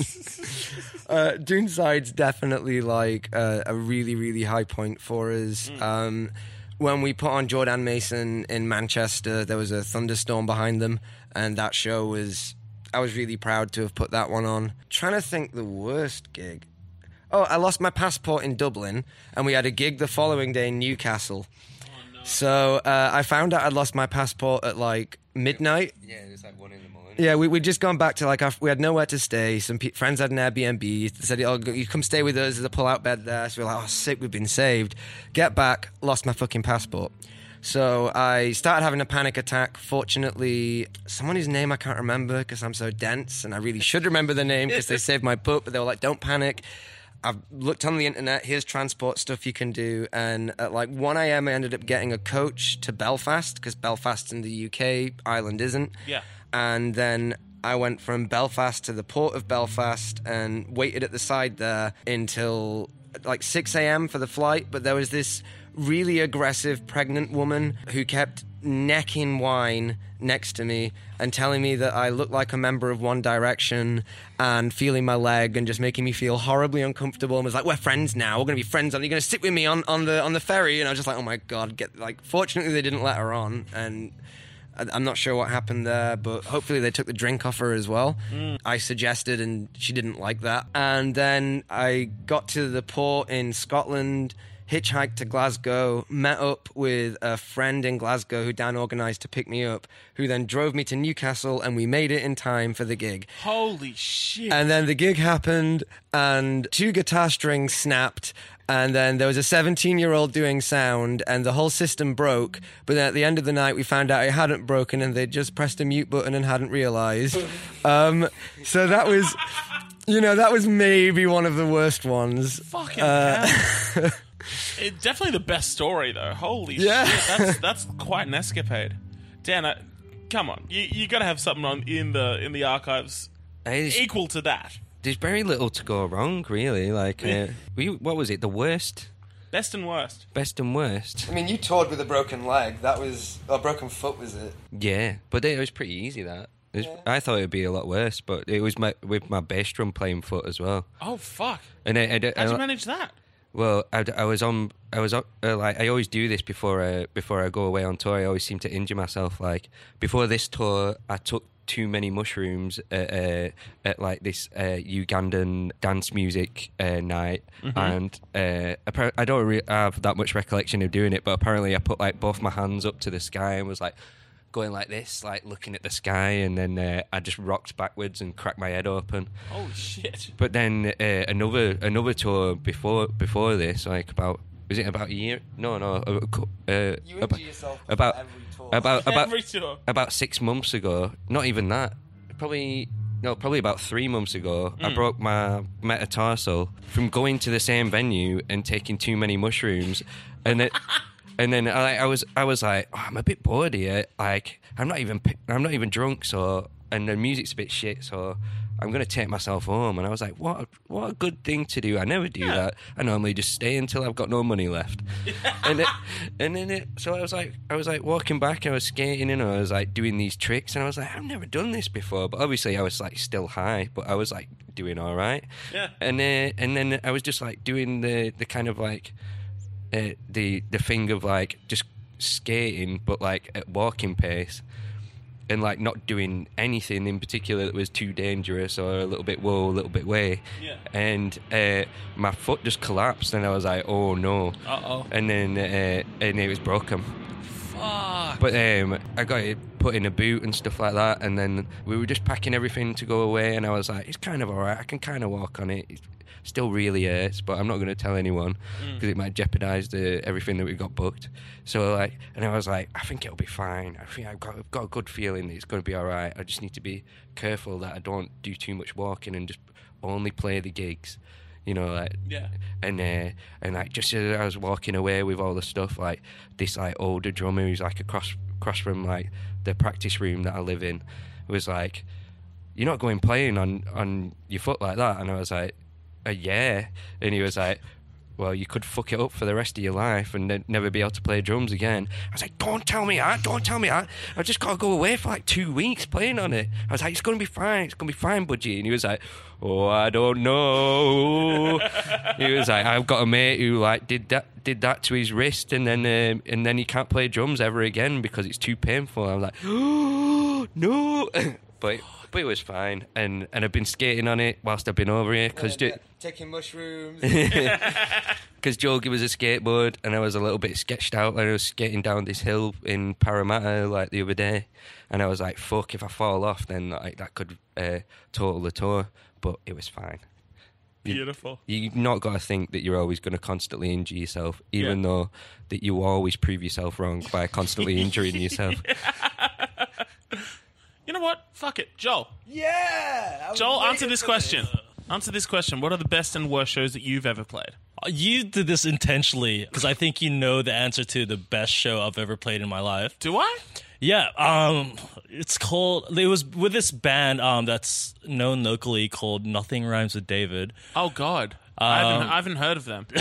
S4: uh, Dune Side's definitely like uh, a really, really high point for us. Um, when we put on Jordan Mason in Manchester, there was a thunderstorm behind them, and that show was. I was really proud to have put that one on. Trying to think the worst gig. Oh, I lost my passport in Dublin, and we had a gig the following day in Newcastle. So uh, I found out I'd lost my passport at like midnight.
S5: Yeah, it's like one in the morning.
S4: Yeah, we we'd just gone back to like our, we had nowhere to stay. Some pe- friends had an Airbnb. They said, "Oh, you come stay with us." There's a pull-out bed there. So we're like, "Oh, sick, we've been saved." Get back, lost my fucking passport. So I started having a panic attack. Fortunately, someone whose name I can't remember because I'm so dense, and I really should remember the name because they *laughs* saved my book. But they were like, "Don't panic." I've looked on the internet. Here's transport stuff you can do. And at like 1 a.m., I ended up getting a coach to Belfast because Belfast in the UK, Ireland isn't.
S1: Yeah.
S4: And then I went from Belfast to the port of Belfast and waited at the side there until like 6 a.m. for the flight. But there was this really aggressive pregnant woman who kept necking wine next to me and telling me that I looked like a member of One Direction and feeling my leg and just making me feel horribly uncomfortable and was like, "We're friends now. We're gonna be friends. Are you're gonna sit with me on, on the on the ferry?" And I was just like, "Oh my god!" Get like. Fortunately, they didn't let her on, and I'm not sure what happened there, but hopefully they took the drink off her as well. Mm. I suggested, and she didn't like that. And then I got to the port in Scotland, hitchhiked to Glasgow, met up with a friend in Glasgow who Dan organised to pick me up, who then drove me to Newcastle, and we made it in time for the gig.
S1: Holy shit.
S4: And then the gig happened, and two guitar strings snapped. And then there was a 17 year old doing sound, and the whole system broke. But then at the end of the night, we found out it hadn't broken, and they'd just pressed a mute button and hadn't realized. *laughs* Um, so that was, you know, that was maybe one of the worst ones.
S1: Fucking
S4: Uh, *laughs*
S1: hell. It, definitely the best story though. Holy
S4: Yeah.
S1: shit, that's that's quite an escapade. Dan, I, come on, you you got to have something on in the in the archives
S5: There's,
S1: equal to that.
S5: there's very little to go wrong, really. Like, uh, we, what was it? The worst,
S1: Best and worst.
S5: best and worst.
S4: I mean, you toured with a broken leg. That was, a broken foot, was it?
S5: Yeah, but it was pretty easy. That It was- I thought it would be a lot worse, but it was my, with my bass drum playing foot as well.
S1: Oh fuck!
S5: And I, I,
S1: How'd you manage that?
S5: Well, I, I was on. I was on, uh, like I always do this before I, before I go away on tour. I always seem to injure myself. Like before this tour, I took too many mushrooms at, uh, at like this uh, Ugandan dance music uh, night, and uh, I don't have that much recollection of doing it. But apparently, I put like both my hands up to the sky and was like going like this, like looking at the sky, and then uh, I just rocked backwards and cracked my head open.
S1: Oh shit!
S5: But then uh, another another tour before before this, like about was it about a year? No, no, uh,
S4: You
S5: about,
S4: yourself
S5: about
S4: every tour.
S5: about about
S1: Every tour.
S5: about six months ago. Not even that. Probably no, probably about three months ago.
S1: Hmm.
S5: I broke my metatarsal from going to the same venue and taking too many mushrooms, and then. *laughs* And then I, I was, I was like, oh, I'm a bit bored here. Like, I'm not even, I'm not even drunk. So, and the music's a bit shit. So, I'm gonna take myself home. And I was like, what, a, what a good thing to do. I never do that. I normally just stay until I've got no money left. and it, and then it, so I was like, I was like walking back. I was skating and I was like doing these tricks. And I was like, I've never done this before. But obviously, I was like still high, but I was like doing all right.
S1: Yeah.
S5: And uh, and then I was just like doing the the kind of like uh, the the thing of like just skating, but like at walking pace, and like not doing anything in particular that was too dangerous or a little bit whoa, a little bit way.
S1: Yeah.
S5: And uh, my foot just collapsed, and I was like, oh no.
S1: Uh oh.
S5: And then uh, and it was broken.
S1: Fuck.
S5: But um, I got it put in a boot and stuff like that, and then we were just packing everything to go away, and I was like, it's kind of all right. I can kind of walk on it. It still really hurts, but I'm not going to tell anyone because it might jeopardize the everything that we got booked. So like, and I was like, I think it'll be fine. I think I've got, I've got a good feeling that it's going to be all right. I just need to be careful that I don't do too much walking and just only play the gigs. You know, like
S1: Yeah.
S5: and uh, and like just as I was walking away with all the stuff, like this like older drummer who's like across across from like the practice room that I live in, was like, "You're not going playing on on your foot like that," and I was like, "Yeah," and he was like. Well, you could fuck it up for the rest of your life and then never be able to play drums again. I was like, "Don't tell me that! Don't tell me that! I just gotta go away for like two weeks playing on it." I was like, "It's gonna be fine. It's gonna be fine, Budgie." And he was like, "Oh, I don't know." *laughs* he was like, "I've got a mate who like did that did that to his wrist, and then um, and then he can't play drums ever again because it's too painful." I was like, "Oh *gasps* no!" *laughs* but but it was fine, and and I've been skating on it whilst I've been over here because.
S4: taking mushrooms. *laughs*
S5: because Joe gave us a skateboard and I was a little bit sketched out when I was skating down this hill in Parramatta like the other day, and I was like, "Fuck! If I fall off, then like that could uh, total the tour." But it was fine.
S1: Beautiful.
S5: You've not got to think that you're always going to constantly injure yourself, even
S1: Yeah.
S5: though that you always prove yourself wrong by constantly *laughs* injuring yourself. *laughs*
S1: You know what? Fuck it, Joel.
S4: yeah.
S1: Joel, answer this question. Answer this question. What are the best and worst shows that you've ever played?
S6: You did this intentionally because I think you know the answer to the best show I've ever played in my life.
S1: Do I?
S6: Yeah, um, it's called. It was with this band um that's known locally called Nothing Rhymes with David.
S1: Oh God, I, haven't,
S6: Um,
S1: I haven't heard of them. *laughs*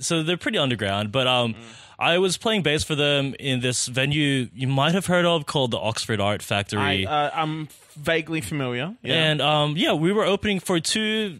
S6: So they're pretty underground, but um, I was playing bass for them in this venue you might have heard of called the Oxford Art Factory.
S1: I, uh, I'm vaguely familiar. Yeah.
S6: And um, yeah, we were opening for two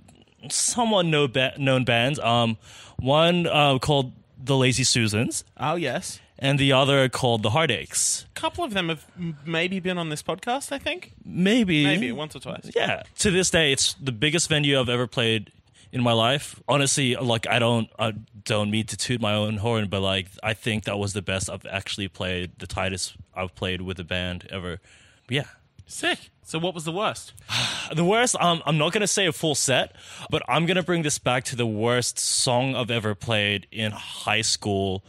S6: somewhat no ba- known bands. Um, one uh, called the Lazy Susans,
S1: oh yes,
S6: and the other called the Heartaches.
S1: a couple of them have maybe been on this podcast. I think
S6: Maybe,
S1: maybe once or twice.
S6: Yeah. To this day, it's the biggest venue I've ever played in my life. Honestly, like I don't, I don't mean to toot my own horn, but like I think that was the best I've actually played, the tightest I've played with a band ever. But yeah.
S1: Sick. So what was the worst? *sighs*
S6: The worst, um, I'm not to say a full set, but I'm to bring this back to the worst song I've ever played in high school.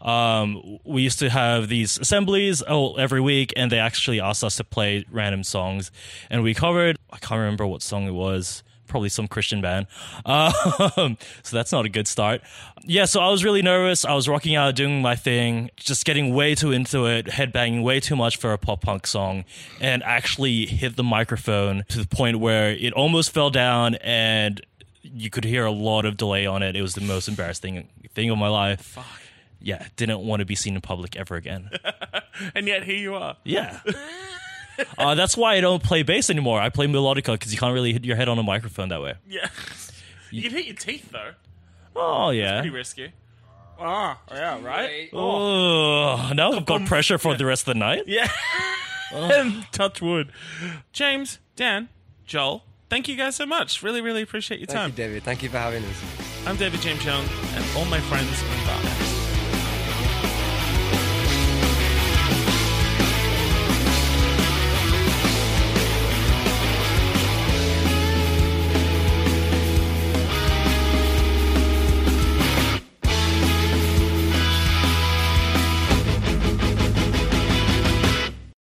S6: Um, we used to have these assemblies oh, every week, and they actually asked us to play random songs. And we covered, I can't remember what song it was, probably some Christian band. Um, *laughs* so that's not a good start. Yeah, so I was really nervous. I was rocking out, doing my thing, just getting way too into it, headbanging way too much for a pop punk song, and actually hit the microphone to the point where it almost fell down and you could hear a lot of delay on it. It was the most embarrassing thing of my life. Fuck. Yeah, didn't want to be seen in public ever again. *laughs*
S1: And yet here you are.
S6: Yeah. *laughs* *laughs* Uh, that's why I don't play bass anymore. I play melodica because you can't really hit your head on a microphone that way. *laughs*
S1: Yeah. You can hit your teeth though.
S6: Oh yeah.
S1: Pretty risky. Ah, yeah, right.
S6: Oh, now I've got pressure for the rest of the night.
S1: Yeah. *laughs* and touch wood. James, Dan, Joel, thank you guys so much. Really, really appreciate your
S4: Thank
S1: time.
S4: you, David. Thank you for having us.
S1: I'm David James Young, and all my friends in Barbados.